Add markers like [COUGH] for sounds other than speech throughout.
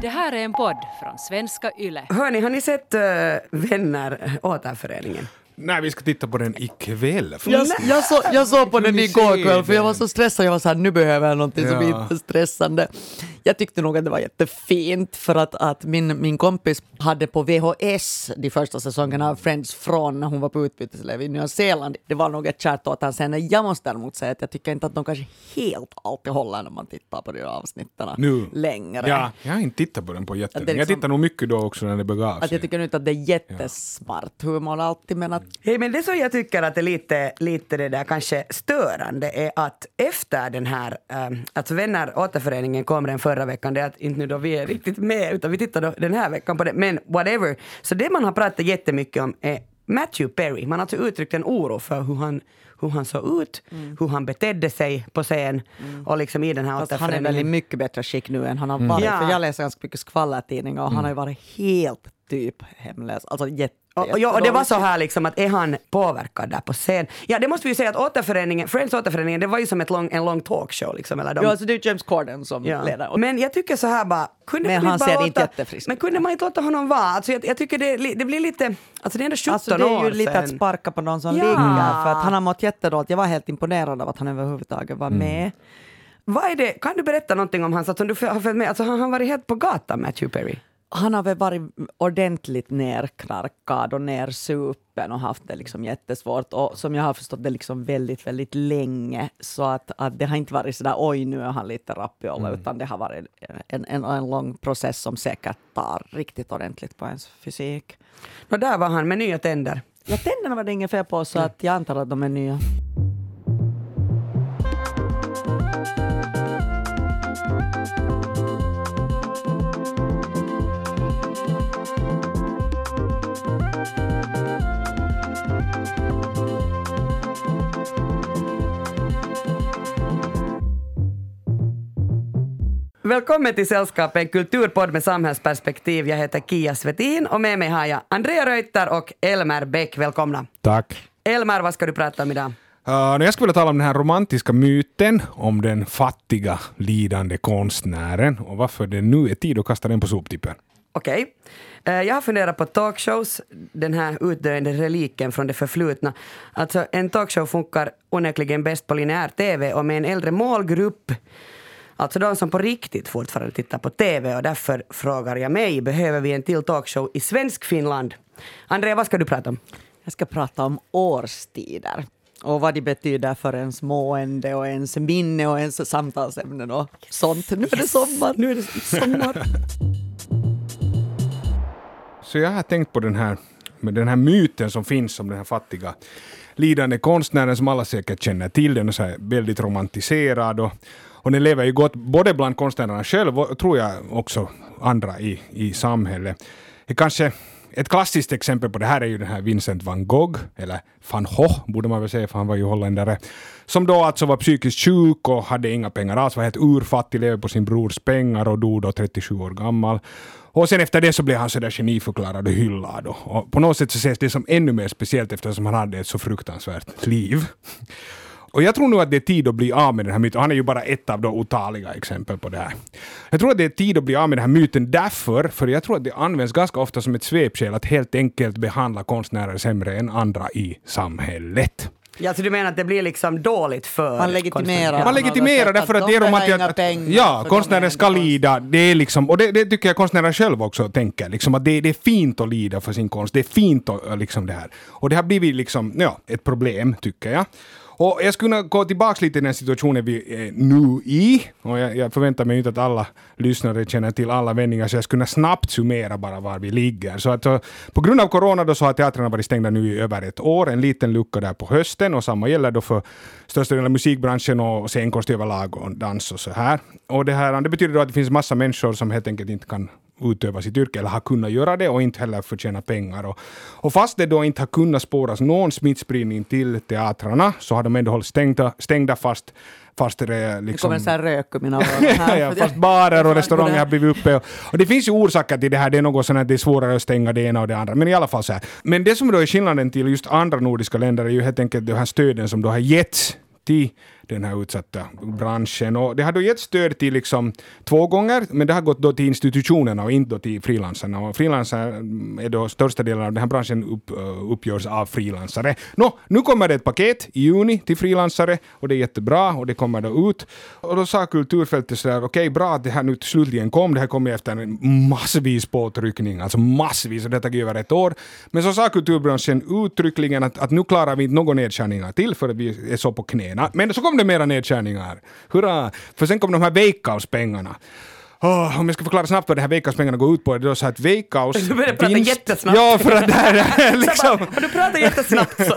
Det här är en podd från svenska YLE. Hörni, har ni sett uh, Vänner, återföreningen? Nej, vi ska titta på den ikväll. Jag, jag, så, jag såg på den igår kväll för jag var så stressad. Jag var så här, nu behöver jag någonting som Ja. inte är stressande. Jag tyckte nog att det var jättefint för att, att min, min kompis hade på VHS de första säsongerna av Friends från när hon var på utbyteselev i Nya Zeeland. Det var nog ett kärt återseende. Jag måste däremot säga att jag tycker inte att de kanske helt alltid håller när man tittar på de avsnitten Nu. längre. Ja, jag har inte tittat på den på Att det jättelänge. är Jag liksom- tittar nog mycket då också när det begav Att jag sig. tycker inte att det är jättesmart humor alltid men att Hej, men det som jag tycker att är lite, lite det där kanske störande är att efter den här, um, alltså Vänner återföreningen kom den förra veckan, det är att inte nu då vi är riktigt med utan vi tittar då den här veckan på det, men whatever. Så det man har pratat jättemycket om är Matthew Perry. Man har alltså uttryckt en oro för hur han, hur han såg ut, hur han betedde sig på scen och liksom i den här Fast han är väl i mycket bättre skick nu än han har varit. Ja. För jag läser ganska mycket skvallertidningar och han har ju varit helt typ hemlös. Alltså jätte, Och, ja, och det var så här liksom att är han påverkad där på scen? Ja det måste vi ju säga att återföreningen, Friends återföreningen det var ju som ett lång, en lång talkshow liksom. Eller de, Ja, alltså det är James Corden som Ja. leder. Och Men jag tycker så här bara... Kunde Men man han ser låta, inte jättefrisk Men kunde man inte låta honom vara? Alltså jag, jag tycker det, det blir lite... Alltså det är ändå 17 Alltså det är ju år lite att sedan. sparka på någon som Ja. ligger. För att han har mått jättedåligt. Jag var helt imponerad av att han överhuvudtaget var med. Vad är det? Kan du berätta någonting om hans... Att om du har följt med, alltså han har varit helt på gatan, Matthew Perry. Han har väl varit ordentligt nerknarkad och nersupen och haft det liksom jättesvårt. Och som jag har förstått det liksom väldigt, väldigt länge. Så att, att det har inte varit sådär oj nu är han lite rappiolla utan det har varit en, en, en lång process som säkert tar riktigt ordentligt på ens fysik. Och där var han med nya tänder. Ja, tänderna var det inget fel på så att jag antar att de är nya. Välkommen till Sällskapet, kulturpodd med samhällsperspektiv. Jag heter Kia Svetin och med mig har jag Andrea Reuter och Elmer Bäck. Välkomna. Tack. Elmer, vad ska du prata om idag? Uh, jag skulle vilja tala om den här romantiska myten om den fattiga, lidande konstnären och varför det nu är tid att kasta den på soptippen. Okej. Eh, Jag har funderat på talkshows, den här utdöende reliken från det förflutna. Alltså en talkshow funkar onekligen bäst på lineär TV och med en äldre målgrupp. Alltså de som på riktigt fortfarande tittar på TV och därför frågar jag mig, behöver vi en till talkshow i svensk Finland? Andrea, vad ska du prata om? Jag ska prata om årstider och vad de betyder för ens mående och ens minne och ens samtalsämnen och sånt. Nu är det sommar. Nu är det sommar. [LAUGHS] Så jag har tänkt på den här, med den här myten som finns om den här fattiga lidande konstnären som alla säkert känner till. Den är så här väldigt romantiserad och, och den lever ju gott både bland konstnärerna själv och tror jag också andra i, i samhället. Det kanske ett klassiskt exempel på det här är ju den här Vincent van Gogh, eller van Gogh borde man väl säga för han var ju holländare, som då alltså var psykiskt sjuk och hade inga pengar alls, var helt urfattig, levde på sin brors pengar och dog då 37 år gammal. Och sen efter det så blev han sådär geniförklarad och hyllad. Och, och på något sätt så ses det som ännu mer speciellt eftersom han hade ett så fruktansvärt liv. Och jag tror nog att det är tid att bli av med den här myten. Han är ju bara ett av de otaliga exempel på det här. Jag tror att det är tid att bli av med den här myten därför, för jag tror att det används ganska ofta som ett svepskäl att helt enkelt behandla konstnärer sämre än andra i samhället. Ja, så du menar att det blir liksom dåligt för Man legitimerar. Man legitimerar därför att det är romantiskt. att- Ja, konstnären är ska lida. Det är liksom, och det, det tycker jag konstnären själv också tänker. Liksom att det, det är fint att lida för sin konst. Det är fint att, liksom det här. Och det har blivit liksom, ja, ett problem, tycker jag. Och jag skulle kunna gå tillbaka lite till den situationen vi är nu i. Och jag, jag förväntar mig inte att alla lyssnare känner till alla vändningar, så jag skulle kunna snabbt summera bara var vi ligger. Så att, så, på grund av corona då så har teatrarna varit stängda nu i över ett år, en liten lucka där på hösten och samma gäller då för största delen av musikbranschen och scenkonst överlag och dans och så här. Och det här det betyder då att det finns massa människor som helt enkelt inte kan utöva sitt yrke eller har kunnat göra det och inte heller förtjäna pengar. Och, och fast det då inte har kunnat spåras någon smittspridning till teatrarna så har de ändå hållit stängda, stängda fast Fast det är Det liksom... kommer en sån här rök ur mina [LAUGHS] öron. här. ja, fast barer och restauranger har här. blivit uppe. Och, och det finns ju orsaker till det här. Det är något sånt att det är svårare att stänga det ena och det andra. Men i alla fall så här. Men det som då är skillnaden till just andra nordiska länder är ju helt enkelt de här stöden som då har getts till den här utsatta branschen. Och det har då gett stöd till liksom två gånger, men det har gått då till institutionerna och inte då till frilansarna. Och frilansare mm, är då största delen av den här branschen upp, eh, uppgörs av frilansare. Nå, nu kommer det ett paket i juni till frilansare och det är jättebra och det kommer då ut. Och då sa kulturfältet sådär, okej okay, bra att det här nu slutligen kom, det här kom efter en massvis påtryckning, alltså massvis, och det har tagit över ett år. Men så sa kulturbranschen uttryckligen att, att nu klarar vi inte några nedskärningar till för att vi är så på knäna. Men så kom det mera nedskärningar. Hurra! För sen kom de här Veikkaus-pengarna. Oh, om jag ska förklara snabbt vad det här Veikkaus-pengarna går ut på, det är då så att Veikkaus... Du börjar prata vinst- jättesnabbt. Ja, för att det här [LAUGHS] är [LAUGHS] liksom... Bara, du pratar jättesnabbt så.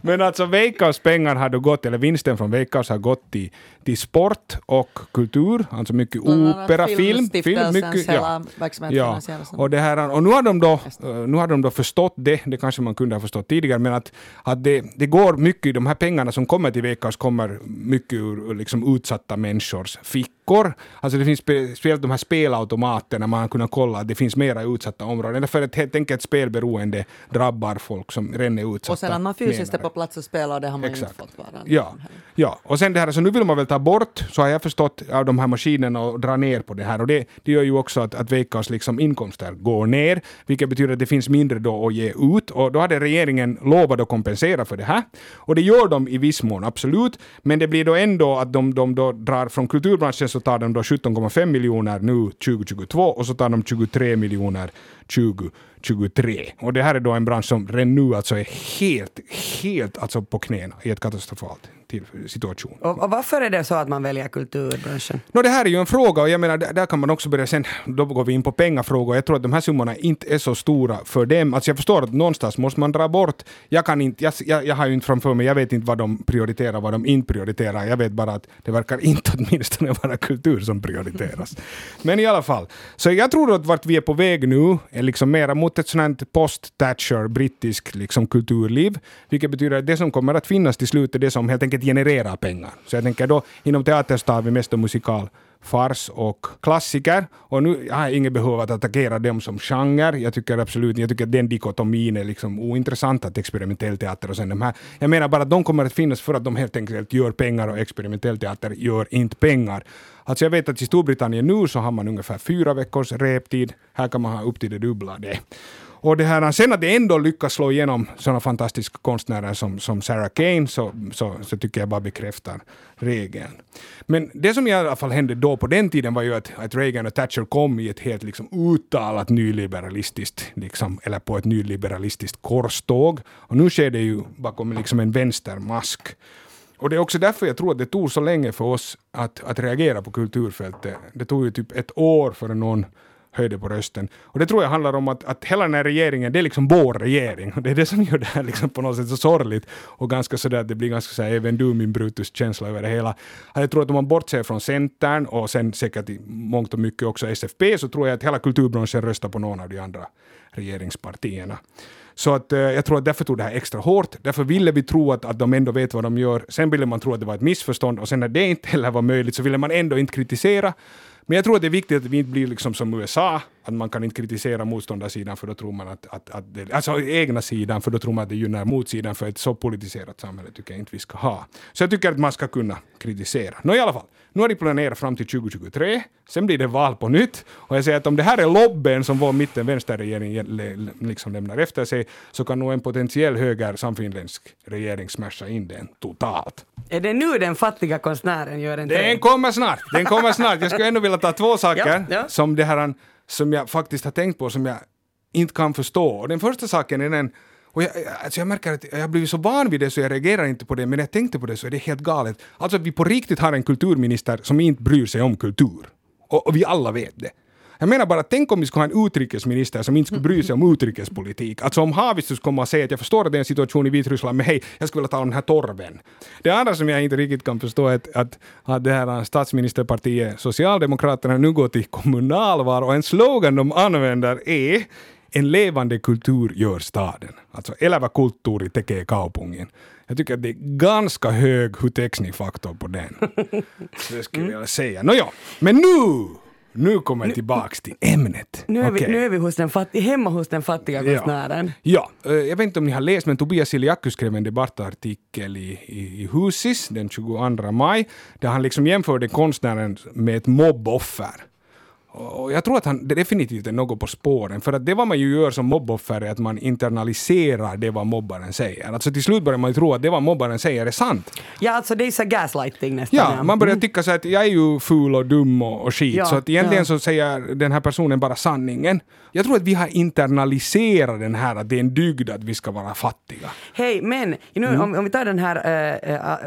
[LAUGHS] Men alltså Veikkaus pengar har då gått, eller vinsten från Veikkaus har gått till, till sport och kultur, alltså mycket opera, film, film mycket, ja. finansieras. Och, det här, och nu, har de då, eh, nu har de då förstått det, det kanske man kunde ha förstått tidigare, men att, att det, det går mycket, de här pengarna som kommer till Veikkaus kommer mycket ur, ur liksom utsatta människors fickor. Alltså det finns spe, speciellt de här spelautomaterna, man har kunnat kolla att det finns mera utsatta områden, därför att helt enkelt spelberoende drabbar folk som redan är utsatta. Och sen att man fysiskt är på plats och spelar, det har man Exakt. inte fått vara. Ja, ja, och sen det här, så nu vill man väl ta bort, så har jag förstått, av de här maskinerna och dra ner på det här. Och det, det gör ju också att, att Veikkaus liksom inkomster går ner, vilket betyder att det finns mindre då att ge ut. Och då hade regeringen lovat att kompensera för det här. Och det gör de i viss mån, absolut. Men det blir då ändå att de, de då drar från kulturbranschen så tar de då 17,5 miljoner nu 2022 och så tar de 23 miljoner 2023. Och det här är då en bransch som redan nu alltså är helt, helt alltså på knäna i ett katastrofalt till situation. Och, och varför är det så att man väljer kulturbranschen? Nå, det här är ju en fråga och jag menar, där, där kan man också börja sen, då går vi in på pengafrågor. Jag tror att de här summorna inte är så stora för dem. Alltså jag förstår att någonstans måste man dra bort. Jag kan inte, jag, jag, har ju inte framför mig, jag vet inte vad de prioriterar, vad de inte prioriterar. Jag vet bara att det verkar inte [LAUGHS] åtminstone vara kultur som prioriteras. [LAUGHS] Men i alla fall, så jag tror att vart vi är på väg nu är liksom mera mot ett sånt post-Thatcher brittisk liksom kulturliv, vilket betyder att det som kommer att finnas till slut är det som helt enkelt genererar pengar. Så jag tänker då, inom teater så har vi mest musikal, fars och klassiker. Och nu jag har jag inget behov av att attackera dem som genre. Jag tycker absolut jag tycker att den dikotomin är liksom ointressant, att experimentell teater och sen de här. Jag menar bara att de kommer att finnas för att de helt enkelt gör pengar och experimentell teater gör inte pengar. Alltså jag vet att i Storbritannien nu så har man ungefär fyra veckors reptid. Här kan man ha upp till det dubbla det. Och det här, sen att det ändå lyckas slå igenom sådana fantastiska konstnärer som, som Sarah Kane så, så, så tycker jag bara bekräftar regeln. Men det som i alla fall hände då på den tiden var ju att, att Reagan och Thatcher kom i ett helt liksom uttalat nyliberalistiskt, liksom, eller på ett nyliberalistiskt korståg. Och nu sker det ju bakom liksom en vänstermask. Och det är också därför jag tror att det tog så länge för oss att, att reagera på kulturfältet. Det tog ju typ ett år för någon höjde på rösten. Och det tror jag handlar om att, att hela den här regeringen, det är liksom vår regering. Och [LAUGHS] det är det som gör det här liksom på något sätt så sorgligt och ganska sådär att det blir ganska såhär även du min Brutus-känsla över det hela. Alltså jag tror att om man bortser från Centern och sen säkert i mångt och mycket också SFP så tror jag att hela kulturbranschen röstar på någon av de andra regeringspartierna. Så att, eh, jag tror att därför tog det här extra hårt. Därför ville vi tro att, att de ändå vet vad de gör. Sen ville man tro att det var ett missförstånd och sen när det inte heller var möjligt så ville man ändå inte kritisera. Men jag tror att det är viktigt att vi inte blir liksom som USA, att man kan inte kritisera motståndarsidan för då tror man att, att, att det, alltså egna sidan för då tror man att det gynnar motsidan för ett så politiserat samhälle tycker jag inte vi ska ha. Så jag tycker att man ska kunna kritisera. Nå i alla fall, nu har de planerat fram till 2023, sen blir det val på nytt och jag säger att om det här är lobben som vår mitten-vänsterregering liksom lämnar efter sig så kan nog en potentiell höger samfinländsk regering smasha in den totalt. Är det nu den fattiga konstnären gör en Den kommer snart, den kommer snart. Jag skulle ännu vilja ta två saker Ja, ja. som det här som jag faktiskt har tänkt på som jag inte kan förstå. Den första saken är den och jag, alltså jag märker att jag har blivit så van vid det så jag reagerar inte på det, men när jag tänkte på det så är det helt galet. Alltså att vi på riktigt har en kulturminister som inte bryr sig om kultur. Och, och vi alla vet det. Jag menar bara, tänk om vi skulle ha en utrikesminister som inte skulle bry sig om utrikespolitik. Alltså om Haavisto skulle komma och säga att jag förstår att det är en situation i Vitryssland, men hej, jag skulle vilja tala om den här torven. Det andra som jag inte riktigt kan förstå är att, att, att det här statsministerpartiet Socialdemokraterna nu går till kommunalval och en slogan de använder är en levande kultur gör staden. Alltså elävä kulttuuri tekee kaupungin. Jag tycker att det är ganska hög hutekni-faktor på den. Så [LAUGHS] det skulle jag vilja säga. Nåja, men nu! Nu kommer jag tillbaks till ämnet. Nu är, vi, nu är vi hos den fatti, hemma hos den fattiga konstnären. Ja, eh, jag vet inte om ni har läst, men Tobias Siliaku skrev en debattartikel i, i, i Husis den 22 maj, där han liksom jämförde konstnären med ett mobboffer. Och jag tror att han definitivt är något på spåren, för att det vad man ju gör som mobboffer är att man internaliserar det vad mobbaren säger. Alltså till slut börjar man ju tro att det vad mobbaren säger är sant. Ja, alltså det är så gaslighting nästan. Ja, man börjar tycka så att jag är ju ful och dum och, och skit, Ja, så att egentligen ja. så säger den här personen bara sanningen. Jag tror att vi har internaliserat den här att det är en dygd att vi ska vara fattiga. Hej, men nu, Mm. om, om vi tar den här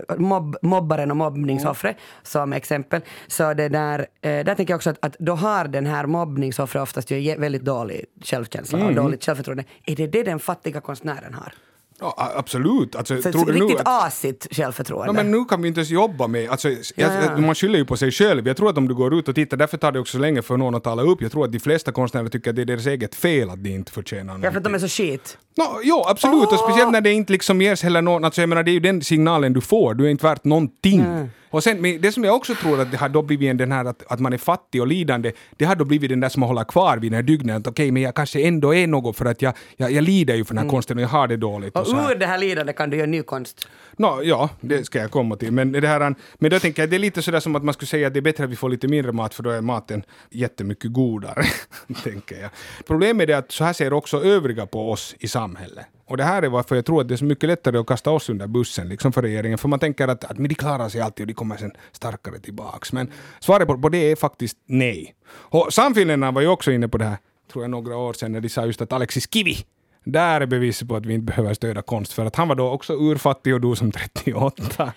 äh, mobb, mobbaren och mobbningsoffret som exempel, så det där, äh, där tänker jag också att, att då har den här mobbningsoffret oftast ju väldigt dålig självkänsla Mm. och dåligt självförtroende. Är det det den fattiga konstnären har? Ja, absolut. Alltså, Så tror du nu riktigt att... asigt självförtroende. No, men nu kan vi inte ens jobba med... Alltså, jag, ja. Man skyller ju på sig själv. Jag tror att om du går ut och tittar, därför tar det också så länge för någon att tala upp. Jag tror att de flesta konstnärer tycker att det är deras eget fel att de inte förtjänar ja, för att de någonting. är så skit. No, jo, absolut. Och speciellt när det inte liksom ges heller någon... Alltså, jag menar, det är ju den signalen du får. Du är inte värt någonting. Och sen, det som jag också tror att det har då blivit en den här att, att man är fattig och lidande, det har då blivit den där som håller kvar vid den här dygden. Att okej, men jag kanske ändå är något för att jag, jag, jag lider ju för den här konsten och jag har det dåligt. Och Och ur det här lidandet kan du göra ny konst. No, ja, det ska jag komma till. Men, det här, men då tänker jag, det är lite sådär som att man skulle säga att det är bättre att vi får lite mindre mat för då är maten jättemycket godare, [LAUGHS] tänker jag. Problemet är att så här ser också övriga på oss i samhället. Och det här är varför jag tror att det är så mycket lättare att kasta oss under bussen liksom för regeringen. För man tänker att, att men de klarar sig alltid och de kommer sen starkare tillbaks. Men svaret på, på det är faktiskt nej. Och Sannfinländarna var ju också inne på det här, tror jag några år sedan, när de sa just att Alexis Kivi där är beviset på att vi inte behöver stödja konst, för att han var då också urfattig och dog som 38.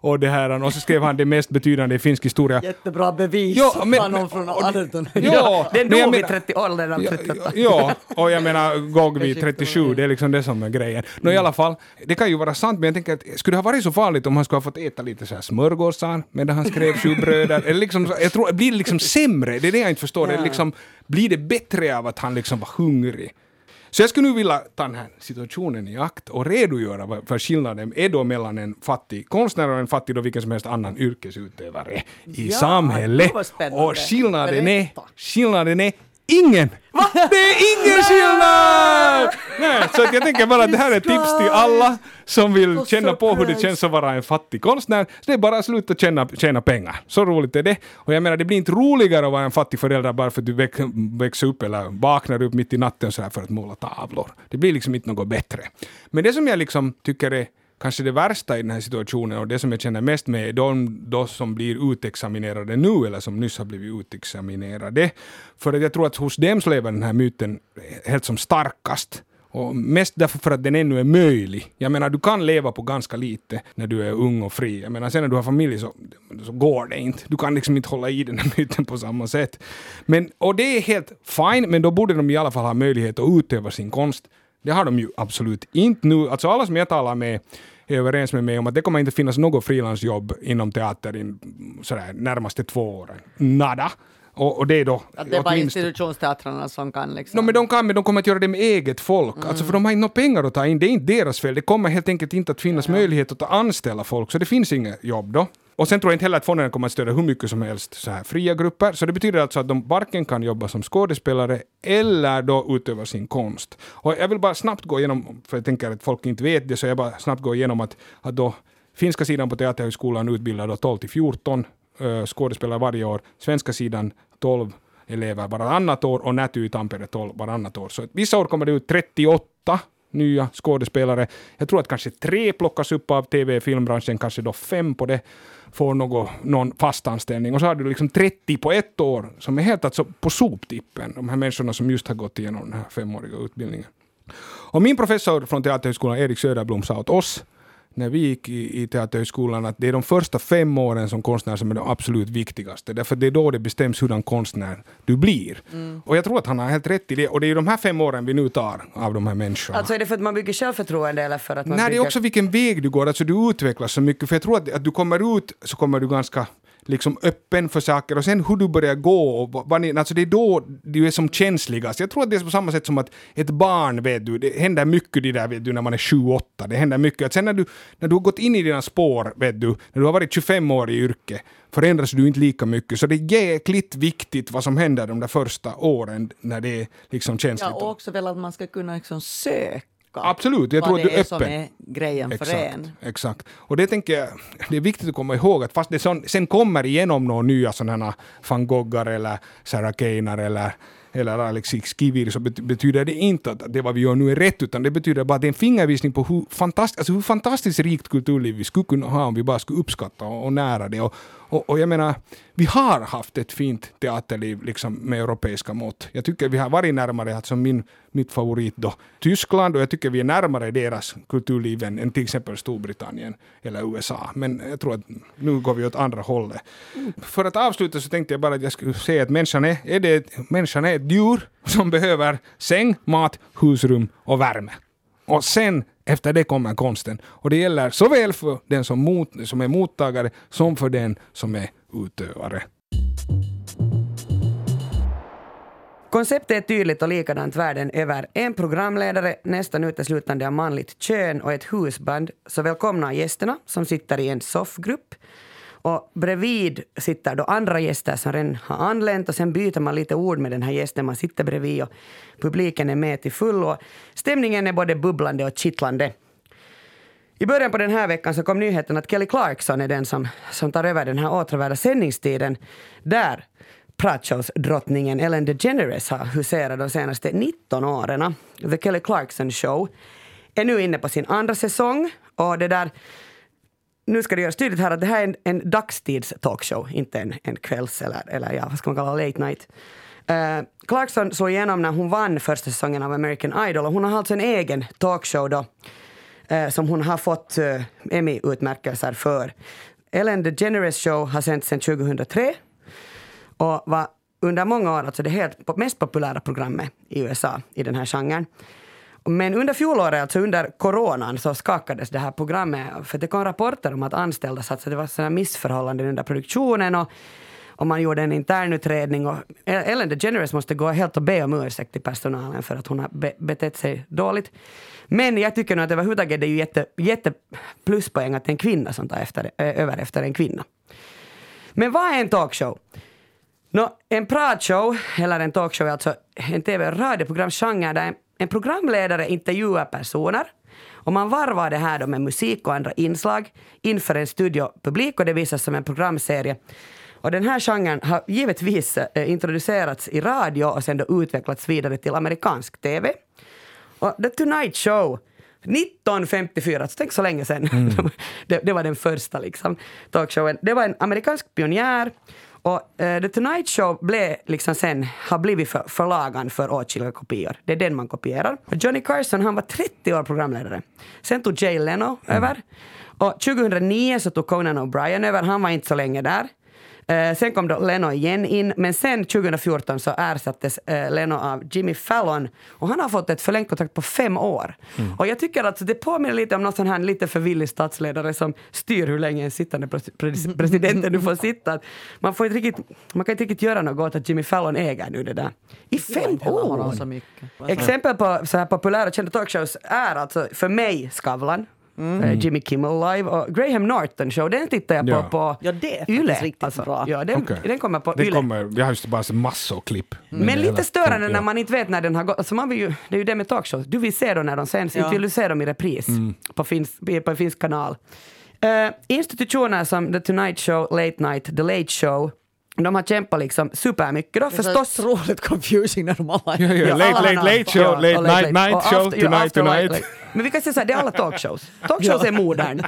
Och, det här, och så skrev han det mest betydande i finsk historia. Jättebra bevis. Ja, men- Har någon men- från och det- 1800 Ja, Den men jag dog vid menar- 30 åldern av Ja, 38. ja, och jag menar Gog vid 37, det är liksom det som är grejen. Nå i alla fall, det kan ju vara sant, men jag tänker att skulle det ha varit så farligt om han skulle ha fått äta lite så här smörgåsar medan han skrev sju bröder? Eller liksom, jag tror, blir det liksom sämre? Det är det jag inte förstår. Det liksom, blir det bättre av att han liksom var hungrig? Så jag skulle nu vilja ta den här situationen i akt och redogöra vad- för skillnaden är då mellan en fattig konstnär och en fattig då vilken som helst annan yrkesutövare i Ja, samhället. Och skillnaden är, skillnaden är ingen! Det är ingen skillnad! Nej, så att jag tänker bara att det här är ett tips till alla som vill Så känna på hur det känns att vara en fattig konstnär. Så det är bara att sluta tjäna, tjäna pengar. Så roligt är det. Och jag menar, det blir inte roligare att vara en fattig förälder bara för att du väx, växer upp eller vaknar upp mitt i natten så här för att måla tavlor. Det blir liksom inte något bättre. Men det som jag liksom tycker är kanske det värsta i den här situationen och det som jag känner mest med är de då som blir utexaminerade nu eller som nyss har blivit utexaminerade. För att jag tror att hos dem så lever den här myten helt som starkast. Och mest därför för att den ännu är möjlig. Jag menar, du kan leva på ganska lite när du är ung och fri. Jag menar, sen när du har familj så, så går det inte. Du kan liksom inte hålla i den här myten på samma sätt. Men, och det är helt fine, men då borde de i alla fall ha möjlighet att utöva sin konst. Det har de ju absolut inte nu. Alltså alla som jag talar med är överens med mig om att det kommer inte finnas något frilansjobb inom teater i sådär, närmaste två åren. Nada. Och, och det är då Att det är bara institutionsteatrarna som kan liksom... No, men de kan, men de kommer att göra det med eget folk. Alltså för de har inte några pengar att ta in. Det är inte deras fel. Det kommer helt enkelt inte att finnas möjlighet att anställa folk. Så det finns inget jobb då. Och sen tror jag inte heller att fonden kommer att stödja hur mycket som helst så här fria grupper. Så det betyder alltså att de varken kan jobba som skådespelare eller då utöva sin konst. Och jag vill bara snabbt gå igenom, för jag tänker att folk inte vet det, så jag bara snabbt går igenom att, att då finska sidan på Teaterhögskolan utbildar då 12 till 14 uh, eh, skådespelare varje år. Svenska sidan 12 elever varannat år och Näty i Tampere 12 varannat år. Så vissa år kommer det ut 38 nya skådespelare. Jag tror att kanske tre plockas upp av tv och filmbranschen, kanske då fem på det får något, någon fast anställning. Och så har du liksom 30 på ett år som är helt alltså på soptippen. De här människorna som just har gått igenom den här femåriga utbildningen. Och min professor från Teaterhögskolan, Erik Söderblom, sa åt oss när vi gick i, i Teaterhögskolan att det är de första fem åren som konstnär som är de absolut viktigaste. Därför det är då det bestäms hurdan konstnär du blir. Och jag tror att han har helt rätt i det. Och det är ju de här fem åren vi nu tar av de här människorna. Alltså är det för att man bygger självförtroende eller för att man Nej, det är bygger... också vilken väg du går. Alltså du utvecklas så mycket. För jag tror att, att du kommer ut så kommer du ganska liksom öppen för saker och sen hur du börjar gå och vad- ni, alltså det är då du är som känsligast. Jag tror att det är på samma sätt som att ett barn, vet du, det händer mycket det där vet du när man är 7-8, det händer mycket. Att sen när du, när du har gått in i dina spår, vet du, när du har varit 25 år i yrke, förändras du inte lika mycket. Så det är jäkligt viktigt vad som händer de där första åren när det är liksom känsligt. Ja, och också väl att man ska kunna liksom söka Absolut, jag vad tror att det är är som är grejen för Exakt, en. exakt. Och det tänker jag, det är viktigt att komma ihåg att fast det sån, sen kommer igenom några nya sådana van Goggar eller Sarah Keinar eller eller Alexis Kivir så bet- betyder det inte att det vad vi gör nu är rätt, utan det betyder bara att det är en fingervisning på hur, fantast, alltså hur fantastiskt rikt kulturliv vi skulle kunna ha om vi bara skulle uppskatta och, och nära det. Och, och, och jag menar, vi har haft ett fint teaterliv liksom med europeiska mått. Jag tycker vi har varit närmare, alltså min, mitt favorit då, Tyskland, och jag tycker vi är närmare deras kulturliv än, än till exempel Storbritannien eller USA. Men jag tror att nu går vi åt andra hållet. För att avsluta så tänkte jag bara att jag skulle säga att människan är, är det, människan är ett djur som behöver säng, mat, husrum och värme. Och sen efter det kommer konsten. Och det gäller såväl för den som, mot, som är mottagare som för den som är utövare. Konceptet är tydligt och likadant världen över. En programledare, nästan uteslutande av manligt kön och ett husband. Så välkomna gästerna som sitter i en soffgrupp. Och bredvid sitter då andra gäster som redan har anlänt och sen byter man lite ord med den här gästen man sitter bredvid och publiken är med till full och stämningen är både bubblande och kittlande. I början på den här veckan så kom nyheten att Kelly Clarkson är den som, som tar över den här åtråvärda sändningstiden där pratshowsdrottningen Ellen DeGeneres har huserat de senaste 19 åren. The Kelly Clarkson Show är nu inne på sin andra säsong och det där nu ska det göras tydligt här att det här är en, en dagstids talkshow, inte en, en kvälls eller, eller ja, vad ska man kalla late night. Uh, Clarkson såg igenom när hon vann första säsongen av American Idol och hon har alltså en egen talkshow då uh, som hon har fått eh, uh, Emmy-utmärkelser för. Ellen DeGeneres show har sänts sedan 2003 och var under många år alltså det helt mest populära programmet i USA i den här genren. Men under fjolåret, alltså under coronan, så skakades det här programmet för det kom rapporter om att anställda satt så det var sådana missförhållanden under produktionen och, och man gjorde en internutredning och e- Ellen DeGeneres måste gå helt och be om ursäkt till personalen för att hon har be, betett sig dåligt. Men jag tycker nog att överhuvudtaget det är ju jätte, jätte pluspoäng att det är en kvinna som tar efter, över efter en kvinna. Men vad är en talkshow? Nå, en pratshow, eller en talkshow, är alltså en tv och radioprogramsgenre där en, en programledare intervjuar personer och man varvar det här då med musik och andra inslag inför en studiopublik och det visas som en programserie. Och den här genren har givetvis eh, introducerats i radio och sen då utvecklats vidare till amerikansk tv. Och The Tonight Show 1954, så tänk så länge sedan. [LAUGHS] det, det var den första liksom, talkshowen. Det var en amerikansk pionjär och eh, The Tonight Show blev liksom sen, har blivit för, förlagan för åtskilliga kopior. Det är den man kopierar. Och Johnny Carson han var 30 år programledare. Sen tog Jay Leno över. Och 2009 så tog Conan O'Brien över, han var inte så länge där. Eh, sen kom då Leno igen in, men sen 2014 så ersattes eh, Leno av Jimmy Fallon och han har fått ett förlängt kontrakt på fem år. Och jag tycker att det påminner lite om någon sån här lite för villig statsledare som styr hur länge en sittande pres- pres- presidenten nu får sitta. Man, får inte riktigt, man kan inte riktigt göra något åt att Jimmy Fallon äger nu det där. I fem år! Exempel på så här populära kända talkshows är alltså för mig Skavlan, eh, Jimmy Kimmel Live och Graham Norton show. Den tittar jag på Ja. på Ja, det är Yle. riktigt bra. Ja, den, Okej. den kommer på Det Yle. kommer, jag har just bara sett massor av klipp. Men lite störande ja. när man inte vet när den har gått. Alltså man vill ju, det är ju det med talkshows. Du vill se dem när de sänds, Ja. inte vill du se dem i repris Mm. på, finns, på en finsk kanal. Eh, institutioner som The Tonight Show, Late Night, The Late Show, de har kämpat liksom supermycket då Det är förstås. otroligt confusing när de alla Ja, ja, Ja, late, late, late show, Ja, late och night, night Och show, after- tonight, after tonight. like- Men vi kan säga så här, det är alla talkshows. Talkshows är modern.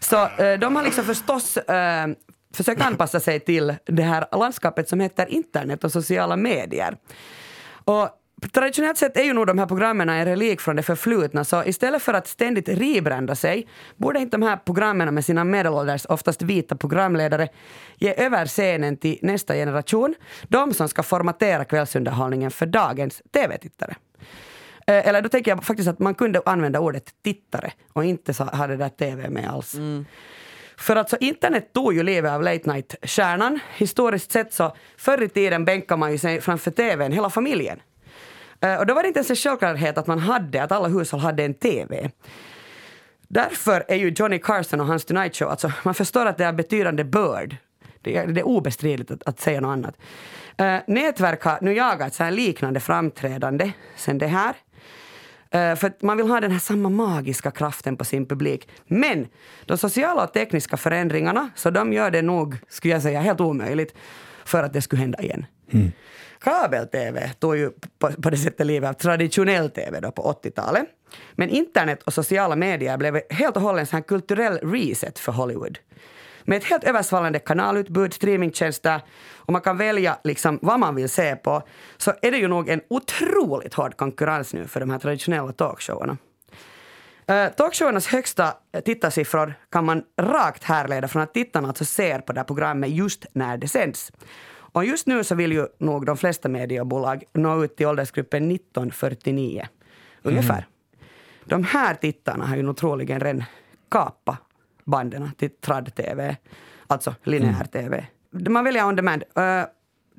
Så eh, de har liksom förstås eh, försökt anpassa sig till det här landskapet som heter internet och sociala medier. Och Traditionellt sett är ju nog de här programmen en relik från det förflutna, så istället för att ständigt rebranda sig borde inte de här programmen med sina medelålders, oftast vita programledare ge över scenen till nästa generation, de som ska formatera kvällsunderhållningen för dagens tv-tittare. Eh, Eller då tänker jag faktiskt att man kunde använda ordet tittare och inte ha det där tv med alls. För att så internet tog ju livet av late night-stjärnan. Historiskt sett så förr i tiden bänkade man ju sig framför tvn, hela familjen. Eh, och då var det inte ens en självklarhet att man hade, att alla hushåll hade en TV. Därför är ju Johnny Carson och hans Tonight Show, alltså man förstår att det är betydande börd. Det är, det är obestridligt att, att säga något annat. Uh, nätverk har nu jagat så här liknande framträdande sen det här. Uh, för att man vill ha den här samma magiska kraften på sin publik. Men de sociala och tekniska förändringarna, så de gör det nog, skulle jag säga, helt omöjligt för att det skulle hända igen. Mm. Kabel-tv tog ju på, på det sättet livet av traditionell tv då på 80-talet. Men internet och sociala medier blev helt och hållet en här kulturell reset för Hollywood. Med ett helt översvallande kanalutbud, streamingtjänster och man kan välja liksom vad man vill se på så är det ju nog en otroligt hård konkurrens nu för de här traditionella talkshowerna. Uh, talkshowernas högsta tittarsiffror kan man rakt härleda från att tittarna alltså ser på det här programmet just när det sänds. Och just nu så vill ju nog de flesta mediebolag nå ut till åldersgruppen 1949, ungefär. De här tittarna har ju nog troligen redan kapat banden till trad-tv, alltså lineär-tv. Man väljer on demand. Uh,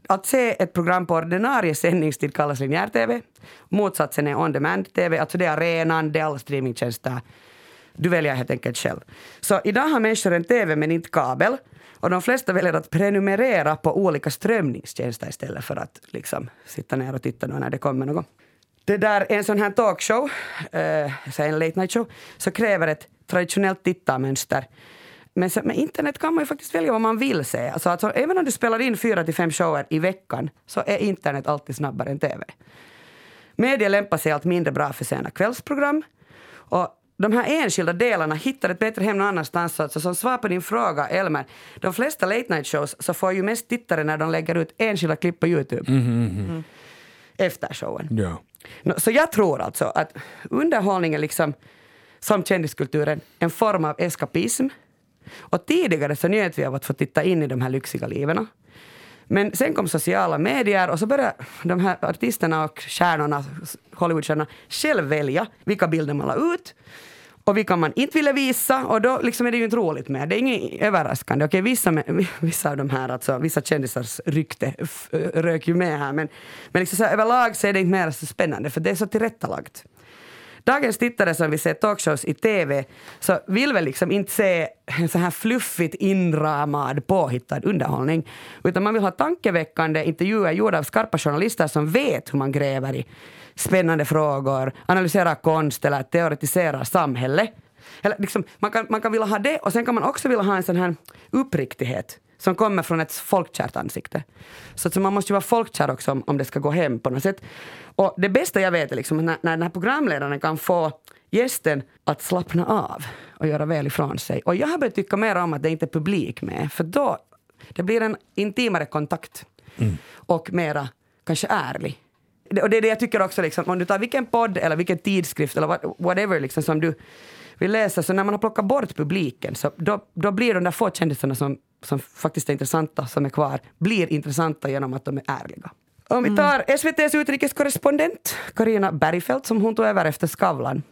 att se ett program på ordinarie sändningstid kallas linjär-tv. Motsatsen är on demand-tv, alltså det är arenan, det är alla streamingtjänster. Du väljer helt enkelt själv. Så idag har människor en tv men inte kabel. Och de flesta väljer att prenumerera på olika strömningstjänster istället för att liksom sitta ner och titta när det kommer någon Det där, en sån här talkshow, eh, en late night show, så kräver ett traditionellt tittarmönster. Men så, med internet kan man ju faktiskt välja vad man vill se. Alltså, alltså, även om du spelar in fyra till fem shower i veckan så är internet alltid snabbare än tv. Media lämpar sig allt mindre bra för sena kvällsprogram. Och de här enskilda delarna hittar ett bättre hem någon annanstans. Alltså, som svar på din fråga, Elmer, de flesta late night shows så får ju mest tittare när de lägger ut enskilda klipp på Youtube. Mm. Efter showen. Ja. Så jag tror alltså att underhållning är liksom, som kändiskulturen, en form av eskapism. Och tidigare så njöt vi av att få titta in i de här lyxiga liven. Men sen kom sociala medier och så började de här artisterna och stjärnorna, Hollywoodstjärnorna, själv välja vilka bilder man la ut och vilka man inte ville visa. Och då liksom är det ju inte roligt med. Det är inget överraskande. Okej, vissa, med, [LAUGHS] vissa av de här, alltså, vissa kändisars rykte f- rök ju med här. Men, men liksom så här, överlag så är det inte mer så spännande för det är så tillrättalagt. Dagens tittare som vill se talkshows i TV så vill väl liksom inte se en så här fluffigt inramad påhittad underhållning. Utan man vill ha tankeväckande intervjuer gjorda av skarpa journalister som vet hur man gräver i spännande frågor, analyserar konst eller teoretiserar samhälle. Eller liksom, man, kan, man kan vilja ha det och sen kan man också vilja ha en sån här uppriktighet som kommer från ett folkkärt ansikte. Så att så man måste ju vara folkkär också om, om det ska gå hem på något sätt. Och det bästa jag vet är liksom när, när den här programledaren kan få gästen att slappna av och göra väl ifrån sig. Och jag har börjat tycka mer om att det inte är publik med, för då det blir en intimare kontakt och mera kanske ärlig. Och det är det jag tycker också, liksom, om du tar vilken podd eller vilken tidskrift eller what- whatever liksom, som du vill läsa, så när man har plockat bort publiken så då, då blir de där få kändisarna som, som faktiskt är intressanta, som är kvar, blir intressanta genom att de är ärliga. Om vi tar SVTs utrikeskorrespondent Karina Bergfeldt som hon tog över efter Skavlan.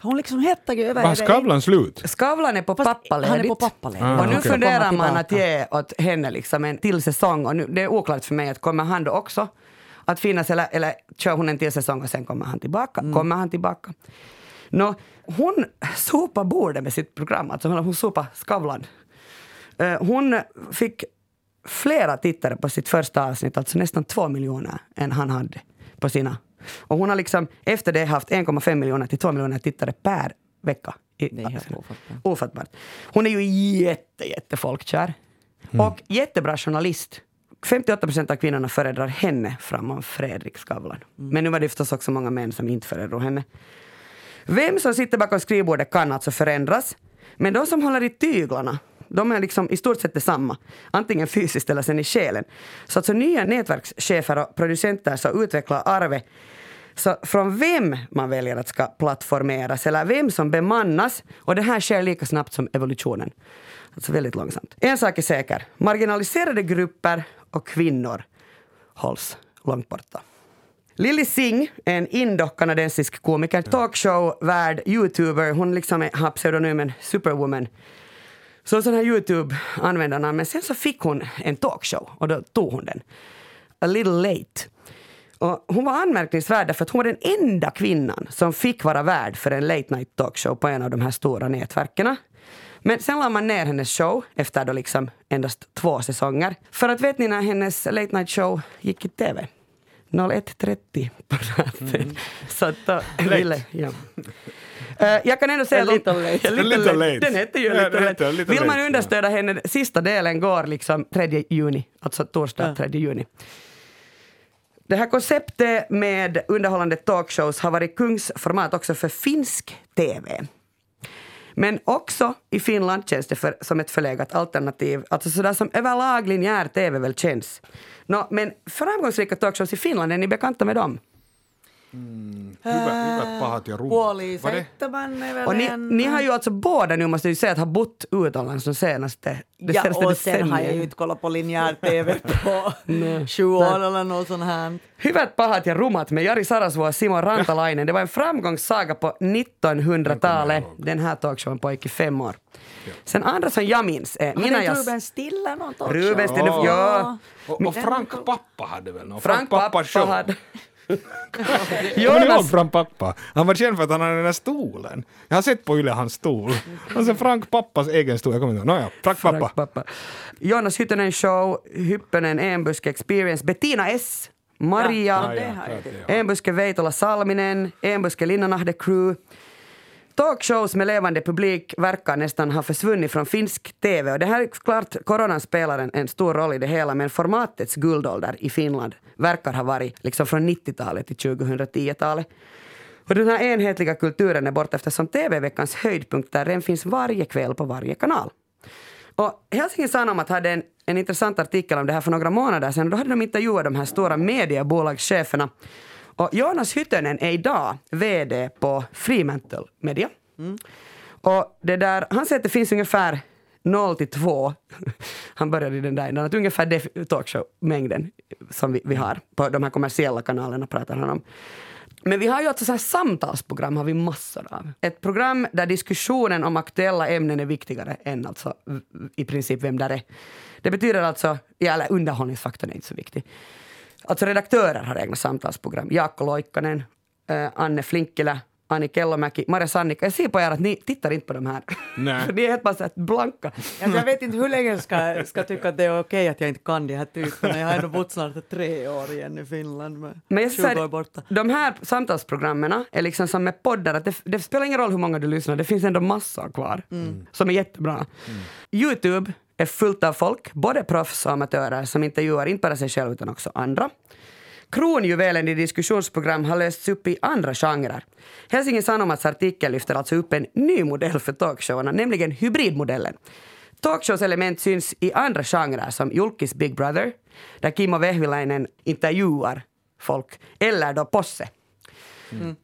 Hon liksom hettade ju över. Var Skavlan slut? Skavlan är på Fast pappaledigt. han är på pappaledigt. Ah, och nu okej. funderar man att ge åt henne liksom en till säsong. Och nu, det är oklart för mig att kommer han då också att finnas eller, eller kör hon en till säsong och sen kommer han tillbaka. Kommer han tillbaka? Nå, hon sopar bordet med sitt program, alltså hon sopar Skavlan. Eh, hon fick flera tittare på sitt första avsnitt, alltså nästan två miljoner än han hade på sina. Och hon har liksom efter det haft 1,5 miljoner till 2 miljoner tittare per vecka. I, Det är helt ofattbart. ofattbart. Hon är ju jätte, jätte folkkär. Och jättebra journalist. 58 procent av kvinnorna föredrar henne framom Fredrik Skavlan. Men nu var det förstås också många män som inte föredrog henne. Vem som sitter bakom skrivbordet kan alltså förändras. Men de som håller i tyglarna, de är liksom i stort sett detsamma. Antingen fysiskt eller sen i själen. Så alltså nya nätverkschefer och producenter som utvecklar arvet så från vem man väljer att ska plattformeras eller vem som bemannas och det här sker lika snabbt som evolutionen. Alltså väldigt långsamt. En sak är säker, marginaliserade grupper och kvinnor hålls långt borta. Lily Singh en indo-kanadensisk komiker, talkshow-värd, youtuber. Hon liksom är, har pseudonymen Superwoman. Så sån här Youtube-användarnamn. Men sen så fick hon en talkshow och då tog hon den. A little late. Och hon var anmärkningsvärd därför att hon var den enda kvinnan som fick vara värd för en late night talkshow på en av de här stora nätverken. Men sen la man ner hennes show efter då liksom endast två säsonger. För att vet ni när hennes late night show gick i TV? 01.30 på natten. Mm. Så att då [LAUGHS] ville, ja. Eh, jag kan ändå säga A little late. A little late. Den hette ju Ja, Little den late. little Vill man understöda henne, sista delen går liksom 3 juni, alltså torsdag 3 juni. Det här konceptet med underhållande talkshows har varit kungsformat också för finsk TV. Men också i Finland känns det för, som ett förlegat alternativ. Alltså sådär som överlag linjär TV väl känns. Nå, men framgångsrika talkshows i Finland, är ni bekanta med dem? Hyvät, hyvät pahat ja. Puoli seitsemän väl Och ni, ni har ju alltså båda nu måste jag ju säga att ha bott utomlands de senaste, det Ja, senaste och sen har jag ju inte kollat på linjär [LAUGHS] TV på sju år eller något sånt här. Hyvät pahat ja rumat med Jari Sarasvuo och Simon Rantalainen. Det var en framgångssaga på 1900-talet. Den här talkshowen pågick i fem år. Sen andra som jag minns är Har Nina inte Jas... Ruben Stille någon talkshow? Ruben Stille, ja. Och, och Frank pappa hade väl någon? Frank pappa show. hade... Kommer ni ihåg Jonas, Frank pappa? Han var känd för att han hade den där stolen. Jag har sett på Yle hans stol. Och sen Frank pappas egen stol. Jag kommer inte ihåg. Nåja, Frank pappa. Frank pappa. Jonas Hyttönen show, Hyppönen Enbuske Experience, Bettina S, Maria, Ja, ja. Enbuske Veitola Salminen, Enbuske Linnanahde Crew. Talkshows med levande publik verkar nästan ha försvunnit från finsk TV. Och det här är klart, coronan spelar en, en stor roll i det hela, men formatets guldålder i Finland verkar ha varit liksom från 90-talet till 2010-talet. Och den här enhetliga kulturen är borta eftersom TV-veckans höjdpunkter den finns varje kväll på varje kanal. Och Helsingin Sanomat hade en, en intressant artikel om det här för några månader sedan. Då hade de intervjuat de här stora mediebolagscheferna. Och Jonas Hyttönen är idag VD på Fremantle Media. Och det där, han säger att det finns ungefär 0 till 2, [LAUGHS] han började i den där änden, ungefär det talkshow-mängden som vi, vi har på de här kommersiella kanalerna pratar han om. Men vi har ju alltså så här samtalsprogram har vi massor av. Ett program där diskussionen om aktuella ämnen är viktigare än alltså i princip vem där är. Det betyder alltså, ja, eller underhållningsfaktorn är inte så viktig. Alltså redaktörer har egna samtalsprogram. Jaakko Loikkanen, eh, Anne Flinkkilä, Anni Kellomäki, Marja Sannika. Jag ser på er att ni tittar inte på de här. Nej. För [LAUGHS] ni är helt bara så blanka. Alltså jag vet inte hur länge jag ska, ska tycka att det är okej att jag inte kan de här typerna. Jag har ändå bott snart tre år igen i Finland Men jag 20 säger, år borta. de här samtalsprogrammen är liksom som med poddar, att det, det spelar ingen roll hur många du lyssnar, det finns ändå massor kvar som är jättebra. Youtube är fullt av folk, både proffs och amatörer som intervjuar inte bara sig själv utan också andra. Kronjuvelen i diskussionsprogram har lösts upp i andra genrer. Helsingin Sanomats artikel lyfter alltså upp en ny modell för talkshowerna, nämligen hybridmodellen. Talkshows element syns i andra genrer som Julkis Big Brother, där Kimmo Vehviläinen intervjuar folk, eller då Posse.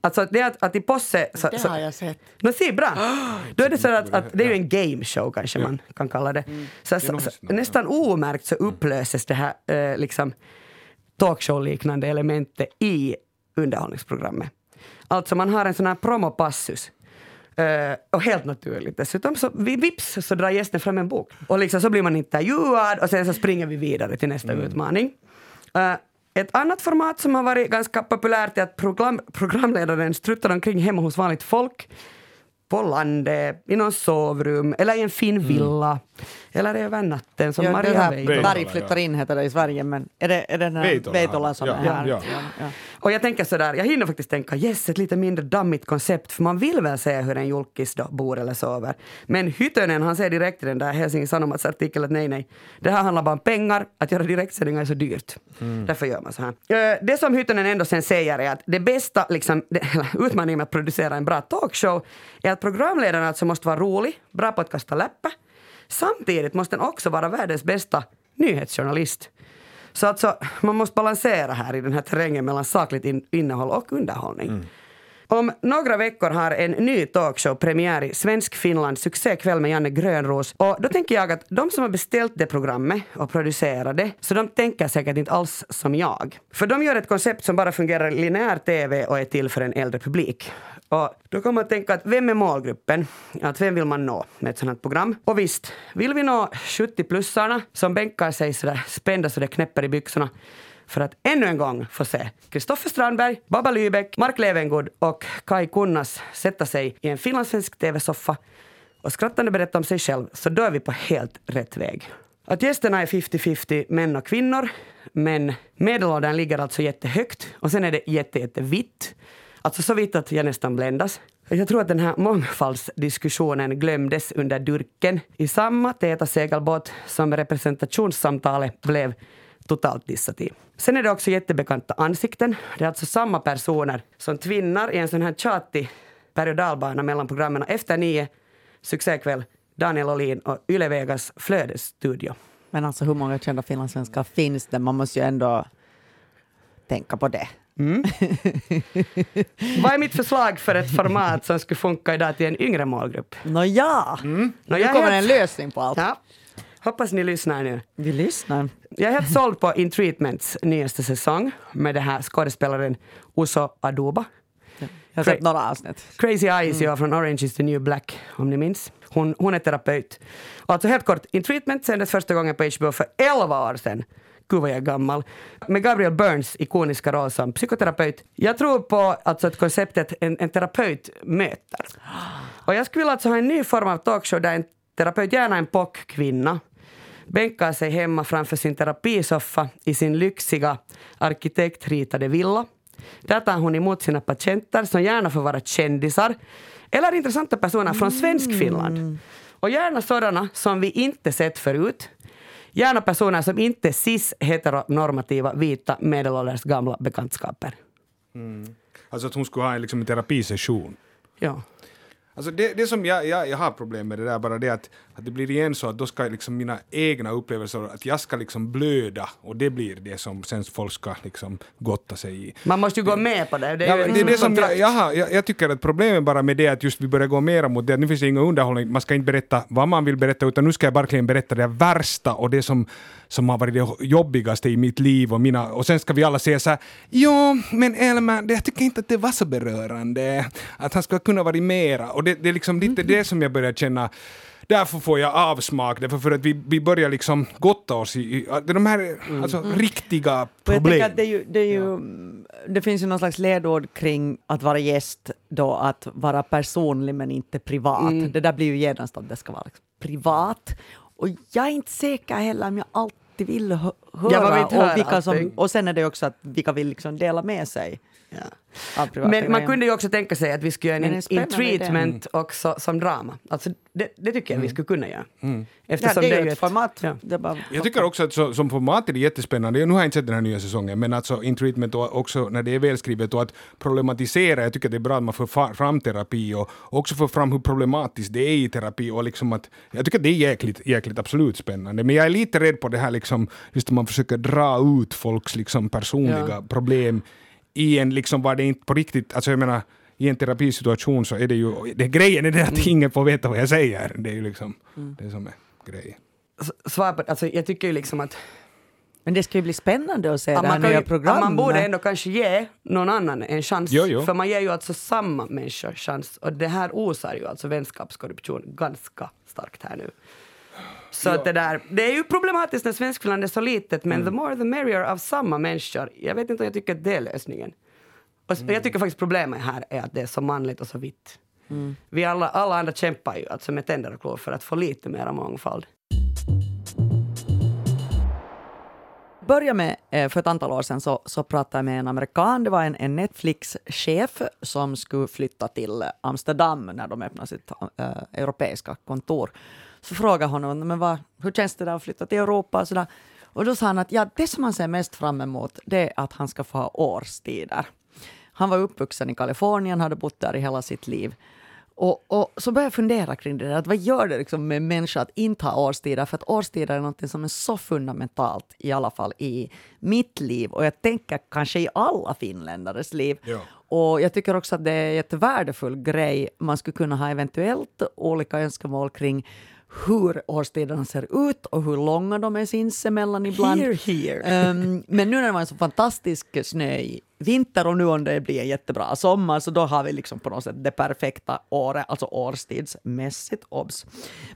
Alltså det att, att i Posse... Så, Det så, har jag sett. No, se, bra. [GASPS] Då är det så att, att det är ju en game show kanske man kan kalla det. Så, så, så, nästan, ja. nästan omärkt så upplöses det här eh, liksom talkshow-liknande elementet i underhållningsprogrammet. Alltså man har en sån här promopassus. Eh, och helt naturligt dessutom, så vi, vips så drar gästen fram en bok. Och liksom så blir man intervjuad och sen så springer vi vidare till nästa utmaning. Eh, ett annat format som har varit ganska populärt är att program, programledaren struttar omkring hemma hos vanligt folk på landet, i någon sovrum eller i en fin villa. Eller över natten som Ja, Maria Veitola. Berg flyttar in heter det i Sverige, men är det, är det den här Veitola. Veitola som Ja, är här? ja. ja. Och jag tänker sådär, jag hinner faktiskt tänka yes, ett lite mindre dammigt koncept för man vill väl se hur en julkis bor eller sover. Men Hytönen han säger direkt i den där Helsingin Sanomats artikel att nej, nej, det här handlar bara om pengar, att göra direktsändningar är så dyrt. Därför gör man så här. Eh, Det som Hytönen ändå sen säger är att det bästa, liksom, [LAUGHS] utmaningen med att producera en bra talkshow är att programledaren alltså måste vara rolig, bra på att kasta läppar. Samtidigt måste den också vara världens bästa nyhetsjournalist. Så alltså, man måste balansera här i den här terrängen mellan sakligt in- innehåll och underhållning. Mm. Om några veckor har en ny talkshow premiär i Svensk-Finland, succékväll med Janne Grönros. Och då tänker jag att de som har beställt det programmet och producerat det, så de tänker säkert inte alls som jag. För de gör ett koncept som bara fungerar i linjär TV och är till för en äldre publik. Och då kommer man att tänka att vem är målgruppen? Att vem vill man nå med ett sådant här program? Och visst, vill vi nå 70-plussarna som bänkar sig sådär spända så det knäpper i byxorna för att ännu en gång få se Kristoffer Strandberg, Baba Lybeck, Mark Levengood och Kai Kunnas sätta sig i en finlandssvensk TV-soffa och skrattande berätta om sig själv, så då är vi på helt rätt väg. Att gästerna är 50-50 män och kvinnor, men medelåldern ligger alltså jättehögt och sen är det jätte, jättevitt. Alltså så vitt att jag nästan bländas. Jag tror att den här mångfaldsdiskussionen glömdes under durken i samma täta segelbåt som representationssamtalet blev totalt dissat i. Sen är det också jättebekanta ansikten. Det är alltså samma personer som tvinnar i en sån här tjatig berg och dalbana mellan programmen efter nio, succékväll, Daniel Olin och Yle Vegas flödesstudio. Men alltså hur många kända finlandssvenskar finns det? Man måste ju ändå tänka på det. [LAUGHS] Vad är mitt förslag för ett format som skulle funka idag till en yngre målgrupp? Nåja, Nå, nu jag är kommer helt- en lösning på allt. Ja. Hoppas ni lyssnar nu. Vi lyssnar. Jag är helt såld på In Treatments nyaste säsong med det här skådespelaren Uso Aduba. Jag har sett några avsnitt. Crazy Eyes ja, från Orange is the new black, om ni minns. Hon, hon är terapeut. Alltså helt kort, In Treatment sändes första gången på HBO för 11 år sedan. Gud vad jag är gammal. Med Gabriel Burns ikoniska roll som psykoterapeut. Jag tror på alltså att konceptet en, en terapeut möter. Och jag skulle vilja alltså ha en ny form av talkshow där en terapeut, gärna en POC-kvinna, bänkar sig hemma framför sin terapisoffa i sin lyxiga arkitektritade villa. Där tar hon emot sina patienter som gärna får vara kändisar eller intressanta personer från Svensk-Finland. Och gärna sådana som vi inte sett förut. Gärna personer som inte är cis-heteronormativa, vita, medelålders gamla bekantskaper. Alltså att hon skulle ha en, liksom, en terapisession. Ja. Alltså det, det som jag, jag, jag har problem med det där bara det att, att det blir igen så att då ska liksom mina egna upplevelser, att jag ska liksom blöda och det blir det som sen folk ska liksom gotta sig i. Man måste ju gå med på det. Det Ja, ju det är det som jag, jag, jag, jag tycker att problemet bara med det är att just vi börjar gå mera mot det att nu finns det ingen underhållning, man ska inte berätta vad man vill berätta utan nu ska jag verkligen berätta det värsta och det som, som har varit det jobbigaste i mitt liv och mina, och sen ska vi alla säga så här, jo men Elmer, det, jag tycker inte att det var så berörande, att han ska kunna vara mera och det, det är liksom lite det som jag börjar känna Därför får jag avsmak, därför för att vi, vi börjar liksom gotta oss i, i att det är de här alltså, riktiga Och jag problem. tänker att det, är ju, det, är ju, det finns ju någon slags ledord kring att vara gäst då, att vara personlig men inte privat. Mm. Det där blir ju genast att det ska vara liksom privat. Och jag är inte säker heller om jag alltid vill hö- höra. Ja, man vill inte och, höra vilka som, och sen är det också att vilka vill liksom dela med sig Ja. Men man kunde ju också tänka sig att vi skulle göra en en spännande idé. in-treatment också som drama. Alltså det, det tycker jag vi skulle kunna göra. ja, Eftersom det är ju ett format. Ja. Det är bara, Jag tycker också att så, som format är det jättespännande. Nu har jag inte sett den här nya säsongen, men alltså in treatment och också när det är välskrivet och att problematisera. Jag tycker det är bra att man får fram terapi och också får fram hur problematiskt det är i terapi och liksom att jag tycker det är jäkligt, jäkligt absolut spännande. Men jag är lite rädd på det här liksom, just att man försöker dra ut folks liksom personliga Ja. problem i en liksom var det inte på riktigt, alltså jag menar i en terapisituation så är det ju, det, grejen är det att ingen får veta vad jag säger. Det är ju liksom det som är grejen. Svar på, alltså jag tycker ju liksom att, men det ska ju bli spännande att se att det här nya programmet. man borde ändå kanske ge någon annan en chans. Jo, jo. För man ger ju alltså samma människor chans. Och det här osar ju alltså vänskapskorruption ganska starkt här nu. Så att det där, det är ju problematiskt när Svenskfinland är så litet, men the more the merrier av samma människor. Jag vet inte om jag tycker att det är lösningen. Och s- jag tycker faktiskt problemet här är att det är så manligt och så vitt. Vi alla, alla andra kämpar ju alltså med tänder och klor för att få lite mer mångfald. börja med, eh, för ett antal år sedan så, så pratade jag med en amerikan, det var en, en Netflix-chef som skulle flytta till Amsterdam när de öppnade sitt äh, europeiska kontor. Så frågade honom, men vad, hur känns det där att flytta till Europa och sådär. Och då sa han att ja, det som han ser mest fram emot det är att han ska få ha årstider. Han var uppvuxen i Kalifornien, hade bott där i hela sitt liv. Och, och så började jag fundera kring det där, att vad gör det liksom med en människa att inte ha årstider? För att årstider är något som är så fundamentalt, i alla fall i mitt liv. Och jag tänker kanske i alla finländares liv. Ja. Och jag tycker också att det är en värdefull grej. Man skulle kunna ha eventuellt olika önskemål kring hur årstiderna ser ut och hur långa de är sinsemellan ibland. Here, here. Ehm, men nu när det var en så fantastisk snö i vinter och nu om det blir en jättebra sommar så då har vi liksom på något sätt det perfekta året, alltså årstidsmässigt, obs.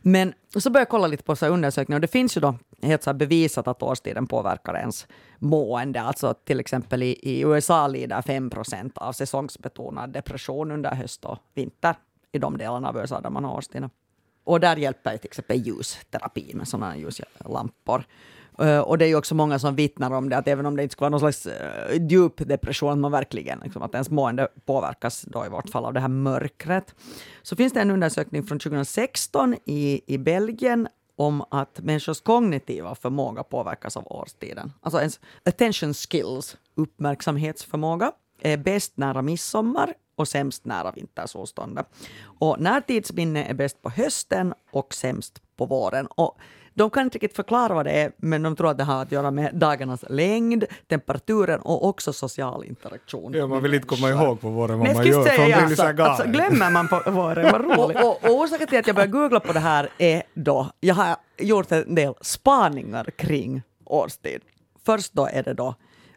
Men så började jag kolla lite på så undersökningar och det finns ju då helt så bevisat att årstiden påverkar ens mående. Alltså till exempel i, i USA lider 5 procent av säsongsbetonad depression under höst och vinter i de delarna av USA där man har årstider. Och där hjälper till exempel ljusterapi med sådana ljuslampor. Eh, och det är ju också många som vittnar om det, att även om det inte skulle vara någon slags eh, djup depression, att man verkligen, liksom, att ens mående påverkas då i vårt fall av det här mörkret. Så finns det en undersökning från 2016 i, i Belgien om att människors kognitiva förmåga påverkas av årstiden. Alltså ens attention skills, uppmärksamhetsförmåga, är bäst nära midsommar och sämst nära vintersolståndet. Och närtidsminne är bäst på hösten och sämst på våren. Och de kan inte riktigt förklara vad det är, men de tror att det har att göra med dagarnas längd, temperaturen och också social interaktion. Ja, man vill inte komma ihåg på våren vad man gör, för man blir alltså, alltså, glömmer man på våren, vad [LAUGHS] Och, roligt. och, och orsaken till att jag började googla på det här är då, jag har gjort en del spaningar kring årstid. Först då är det då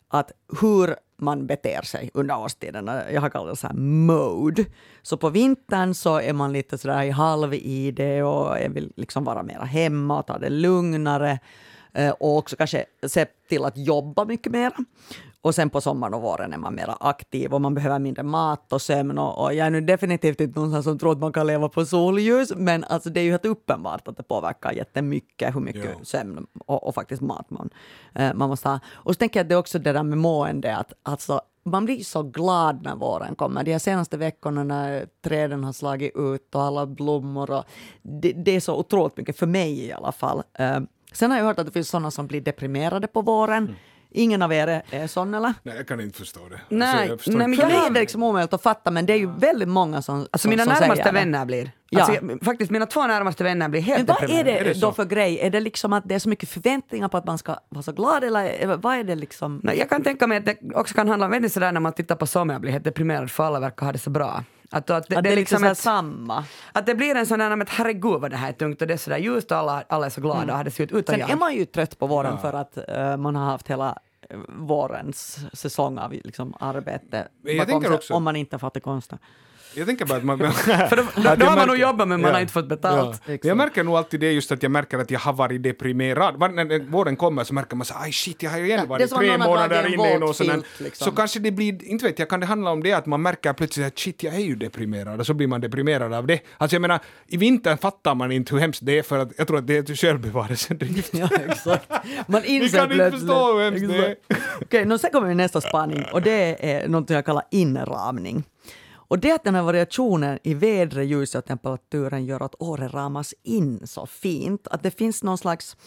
att hur man beter sig under årstiderna. Jag har kallat det så här mode. Så på vintern så är man lite sådär i halv i det och jag vill liksom vara mera hemma och ta det lugnare. Eh, och också kanske se till att jobba mycket mer. Och sen på sommaren och våren är man mer aktiv och man behöver mindre mat och sömn. Och, och jag är nu definitivt inte någon som tror att man kan leva på solljus, men alltså det är ju helt uppenbart att det påverkar jättemycket hur mycket Ja. sömn och, och faktiskt mat man, eh, man måste ha. Och så tänker jag att det är också det där med mående, att alltså, man blir så glad när våren kommer. De här senaste veckorna när träden har slagit ut och alla blommor. Och det, det är så otroligt mycket, för mig i alla fall. Eh, sen har jag hört att det finns sådana som blir deprimerade på våren. Ingen av er är, sån eller? Nej, jag kan inte förstå det. Nej, jag förstår nej, men För jag- mig är det liksom omöjligt att fatta, men det är ju väldigt många som, Alltså som, mina som närmaste säger det. vänner blir... Ja. Alltså, jag, faktiskt mina två närmaste vänner blir helt Men vad är deprimerade. det, Är det då för grej? Är det liksom att det är så mycket förväntningar på att man ska vara så glad eller vad är det liksom? Nej, jag kan tänka mig att det också kan handla om, vet ni sådär när man tittar på somliga blir helt deprimerad för alla verkar ha det så bra. Att, att det, att det är liksom ett, samma. att det blir en sån där, men herregud vad det här är tungt och det är sådär ljust och alla, alla är så glada och har det ser ut utan Sen jag. är man ju trött på våren Ja. för att eh, man har haft hela eh, vårens säsong av liksom, arbete jag bakom tänker sig, också- om man inte fattar konsten. Jag tänker bara att man... För då, då, då har man nog jobbat men man har inte fått betalt. Ja. Jag märker nog alltid det just att jag märker att jag har varit deprimerad. Var, när våren kommer så märker man så aj shit, jag har ju igen Ja, det är varit att tre månader inne i något sånt. liksom. Så kanske det blir, inte vet jag, kan det handla om det att man märker plötsligt att shit, jag är ju deprimerad och så blir man deprimerad av det. Alltså jag menar, i vintern fattar man inte hur hemskt det är för att jag tror att det är ett självbevarelsedrift. [LAUGHS] Ja, exakt. Man [LAUGHS] Vi inser kan inte plötsligt- förstå hur hemskt det är. Okej, nu sen kommer vi nästa spaning och det är något jag kallar inramning. Och det att den här variationen i vädret, ljus och temperaturen gör att året ramas in så fint. Att det finns någon slags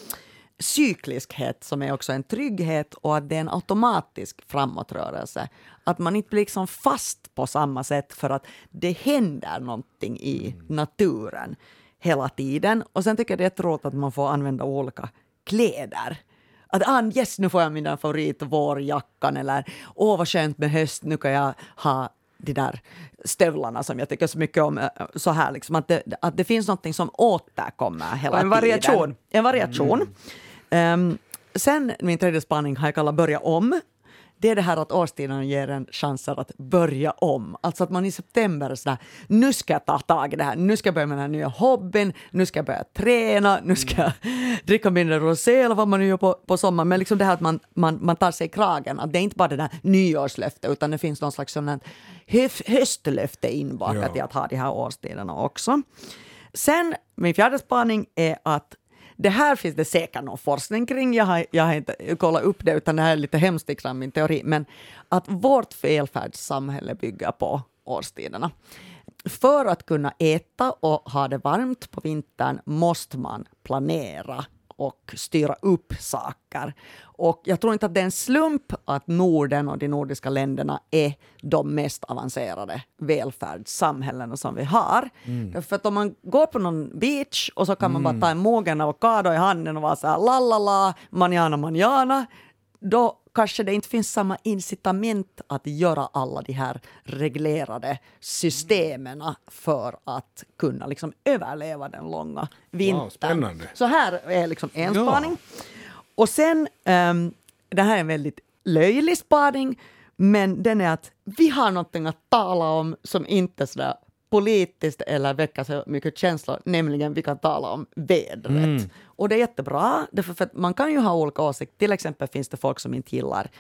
cykliskhet som är också en trygghet och att det är en automatisk framåtrörelse. Att man inte blir liksom fast på samma sätt för att det händer någonting i naturen hela tiden. Och sen tycker jag det är jätteroligt att man får använda olika kläder. Att ah, yes, nu får jag min favorit vårjackan eller åh vad skönt med höst, nu kan jag ha de där stövlarna som jag tycker så mycket om. eh, Så här liksom, att, det, att det finns någonting som återkommer hela en variation. tiden. En variation. Ehm, sen min tredje spaning har jag kallat börja om. Det är det här att årstiderna ger en chanser att börja om. Alltså att man i september är sådär, nu ska jag ta tag i det här, nu ska jag börja med den här nya hobbyn, nu ska jag börja träna, nu ska jag [LAUGHS] dricka mindre rosé eller vad man nu gör på, på sommaren. Men liksom det här att man, man, man tar sig i kragen, att det är inte bara det där nyårslöftet utan det finns någon slags sån höstlöfte inbakat Ja. i att ha de här årstiderna också. Sen, min fjärde spaning är att det här finns det säkert någon forskning kring, jag har, jag har inte kollat upp det, utan det här är lite hemskt liksom min teori, men att vårt välfärdssamhälle bygger på årstiderna. För att kunna äta och ha det varmt på vintern måste man planera och styra upp saker. Och jag tror inte att det är en slump att Norden och de nordiska länderna är de mest avancerade välfärdssamhällena som vi har. Mm. Därför att om man går på någon beach och så kan man bara ta en mogen avokado i handen och vara så här la la la, manjana manjana, då kanske det inte finns samma incitament att göra alla de här reglerade systemen för att kunna liksom överleva den långa vintern. Wow, Så här är liksom en spaning. Och sen, um, det här är en väldigt löjlig spaning, men den är att vi har någonting att tala om som inte sådär politiskt eller väcka så mycket känslor, nämligen vi kan tala om vädret. Mm. Och det är jättebra, därför för att man kan ju ha olika åsikter. Till exempel finns det folk som inte gillar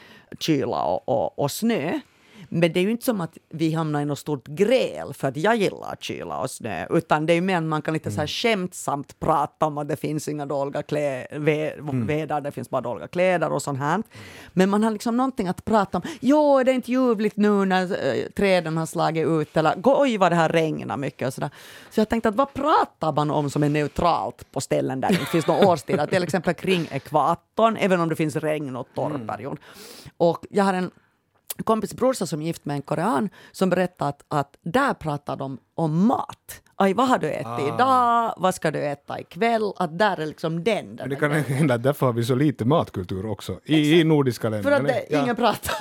kyla och, och, och snö. Men det är ju inte som att vi hamnar i något stort gräl för att jag gillar kyla och snö, utan det är ju mer att man kan lite så här mm. skämtsamt prata om att det finns inga dåliga klä, vä, mm. väder, det finns bara dåliga kläder och sånt här. Men man har liksom någonting att prata om. Jo, det är inte ljuvligt nu när äh, träden har slagit ut, eller oj vad det här regnar mycket och sådär. Så jag tänkte att vad pratar man om som är neutralt på ställen där det inte finns några [LAUGHS] årstider, till exempel kring ekvatorn, även om det finns regn och torrperiod. Mm. Och jag har en kompis brorsa som är gift med en korean som berättade att, att där pratar de om mat. Aj, vad har du ätit ah. idag? Vad ska du äta ikväll? Att där är liksom den. det kan hända att därför har vi så lite matkultur också i, i nordiska länder. För att det, ja. ingen pratar.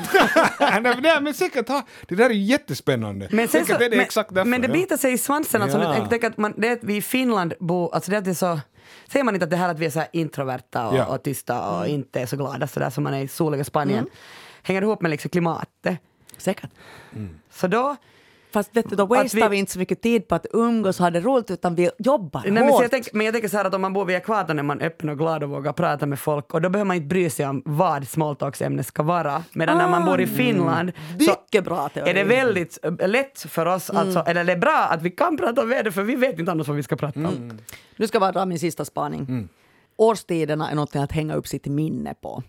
[LAUGHS] nej, nej, men säkert ha, det där är jättespännande. Men, sen så, det men, exakt därför, men det biter sig i svansen. Alltså, ja. jag tänker att man, det vi i Finland bor, alltså det att det är så Säger man inte att det här att vi är så introverta och, ja. och tysta och mm. inte är så glada så där som man är i soliga Spanien. Mm hänger ihop med liksom klimatet. Säkert. Mm. Så då Fast vet du, då wastar vi, vi, inte så mycket tid på att umgås och ha det roligt utan vi jobbar nej, hårt. Men jag, tänker, men jag tänker så här att om man bor vid ekvatorn är man öppen och glad och vågar prata med folk och då behöver man inte bry sig om vad smalltalksämnet ska vara. Medan ah, när man bor i ah. Finland mm. så bra är det väldigt eh, lätt för oss, mm. alltså, eller det är bra att vi kan prata om väder för vi vet inte annars vad vi ska prata om. Mm. Nu ska jag bara dra min sista spaning. Mm. Årstiderna är något att hänga upp sitt minne på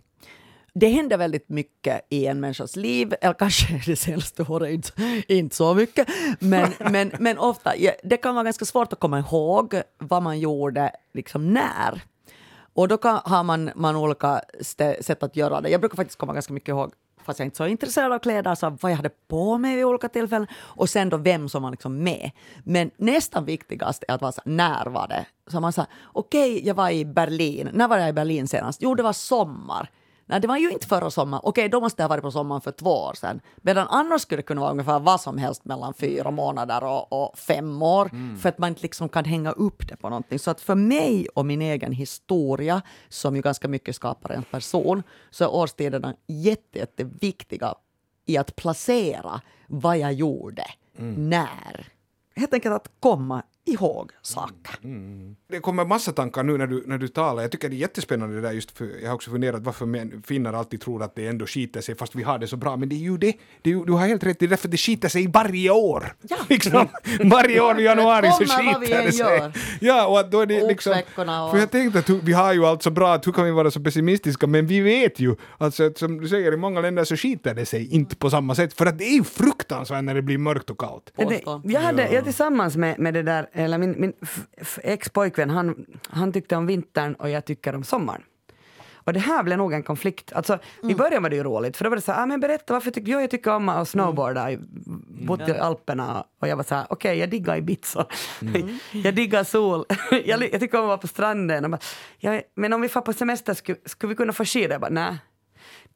det händer väldigt mycket i en människas liv, eller kanske det senaste året inte, inte så mycket, men, [LAUGHS] men, men ofta, ja, det kan vara ganska svårt att komma ihåg vad man gjorde liksom när. Och då kan, har man, man olika sätt att göra det. Jag brukar faktiskt komma ganska mycket ihåg fast jag är inte så intresserad av kläder, så vad jag hade på mig vid olika tillfällen och sen då vem som var liksom med. Men nästan viktigast är att vara så när var det? Så man sa, okej, okay, jag var i Berlin. När var jag i Berlin senast? Jo, det var sommar. Nej, det var ju inte förra sommaren. Okej, då måste det ha varit på sommaren för två år sedan. Medan annars skulle det kunna vara ungefär vad som helst mellan fyra månader och, och fem år. Mm. För att man inte liksom kan hänga upp det på någonting. Så att för mig och min egen historia, som ju ganska mycket skapar en person, så är årstiderna jätte, jätteviktiga i att placera vad jag gjorde, mm. när. Helt enkelt att komma ihåg saker. Mm. Det kommer massa tankar nu när du, när du talar. Jag tycker det är jättespännande det där just för jag har också funderat varför finnar alltid tror att det ändå skiter sig fast vi har det så bra. Men det är ju det. det är, du har helt rätt, det är därför det skiter sig varje år. Ja. [LAUGHS] Liksom, varje år i januari så skiter det sig. Ja, och då är det liksom... Och... För jag tänkte att vi har ju allt så bra, att hur kan vi vara så pessimistiska? Men vi vet ju, alltså att som du säger, i många länder så skiter det sig inte på samma sätt. För att det är ju fruktansvärt när det blir mörkt och kallt. Det, jag hade, jag tillsammans med, med det där eller min, min ex-pojkvän, han, han tyckte om vintern och jag tycker om sommaren. Och det här blev nog en konflikt. Alltså, mm. I början var det ju roligt, för då var det så här, ah, men berätta varför tycker jag, jag tycker om att snowboarda, mm. bott i Alperna och jag var så här, okej okay, jag diggar Ibiza, mm. [LAUGHS] jag diggar sol, [LAUGHS] jag, jag, tycker om att vara på stranden. Bara, ja, men om vi får på semester, skulle, skulle vi kunna få skidor? Jag bara, nej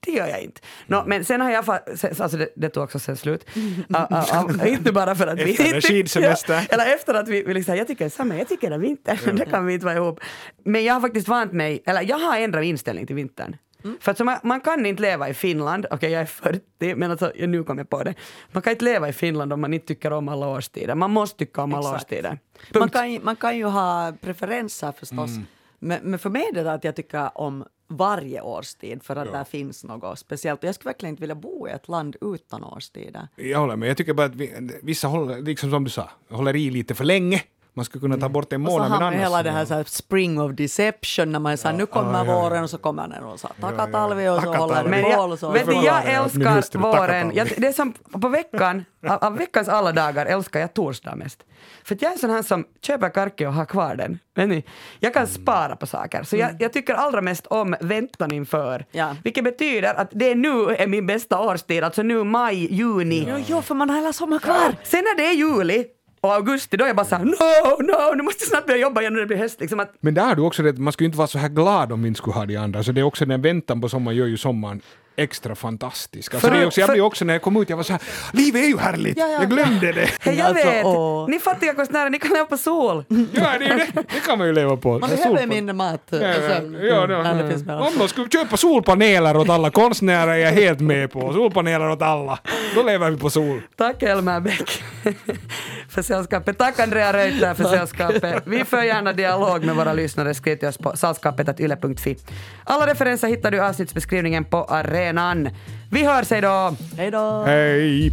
det gör jag inte. No, men sen har jag, alltså det, det tog också sen slut. Uh, uh, uh, inte bara för att vi... Efter skidsemester. eller efter att vi, vi liksom, jag tycker samma, jag tycker det vinter, mm. det kan vi inte vara ihop. Men jag har faktiskt vant mig, eller jag har ändrat inställning till vintern. Mm. För att man, man, kan inte leva i Finland, okej okay, jag är 40, men alltså, nu kom jag på det. Man kan inte leva i Finland om man inte tycker om alla årstider. Man måste tycka om alla årstider. Man kan, man kan ju ha preferenser förstås. Mm. Men, men för mig är det att jag tycker om varje årstid för att ja. där finns något speciellt. jag skulle verkligen inte vilja bo i ett land utan årstider. Jag håller med. Jag tycker bara att vi, vissa håller, liksom som du sa, håller i lite för länge Man skulle kunna ta bort en Och så månad, har annars... hela det här, så här spring of deception när man säger nu kommer ja, ja. våren och så kommer den och så takatalvi och så håller jag, på så. vet du, jag jag. Älskar våren. Jag, det är som på veckan, av, av veckans alla dagar älskar jag torsdag mest. För att jag är en sån här som köper karke och har kvar den. Vet ni? Jag kan spara på saker. Så jag, jag tycker allra mest om väntan inför. Ja. Vilket betyder att det är nu är min bästa årstid, alltså nu maj, juni. Jo, jo, för man har hela sommaren kvar. Sen när det är juli och augusti, då är jag bara såhär no, no, nu måste jag snart börja jobba igen när det blir höst. Liksom att, Men där har du också rätt, man skulle inte vara så här glad om vi inte skulle ha de andra. Så det är också den väntan på sommaren gör ju sommaren extra fantastisk. Alltså För- det är också, jag för- blev också när jag kom ut, jag var så här, livet är ju härligt! Ja, ja. Jag glömde det! [LAUGHS] hej, jag Alltså, vet, åh. ni fattiga konstnärer, ni kan leva på sol. Ja, det, är det, det kan man ju leva på. Man behöver mindre mat Ja, ja, ja, ja, Mm. Om de skulle köpa solpaneler åt alla konstnärer är jag helt med på. Solpaneler åt alla. Då lever vi på sol. Tack Elmer Bäck [LAUGHS] för sällskapet. Tack Andrea Reuter för sällskapet. Vi för gärna dialog med våra lyssnare. Skriv till oss på sällskapet.yle.fi. Alla referenser hittar du i avsnittsbeskrivningen på arenan. Vi hörs, hej då! Hej då! Hej!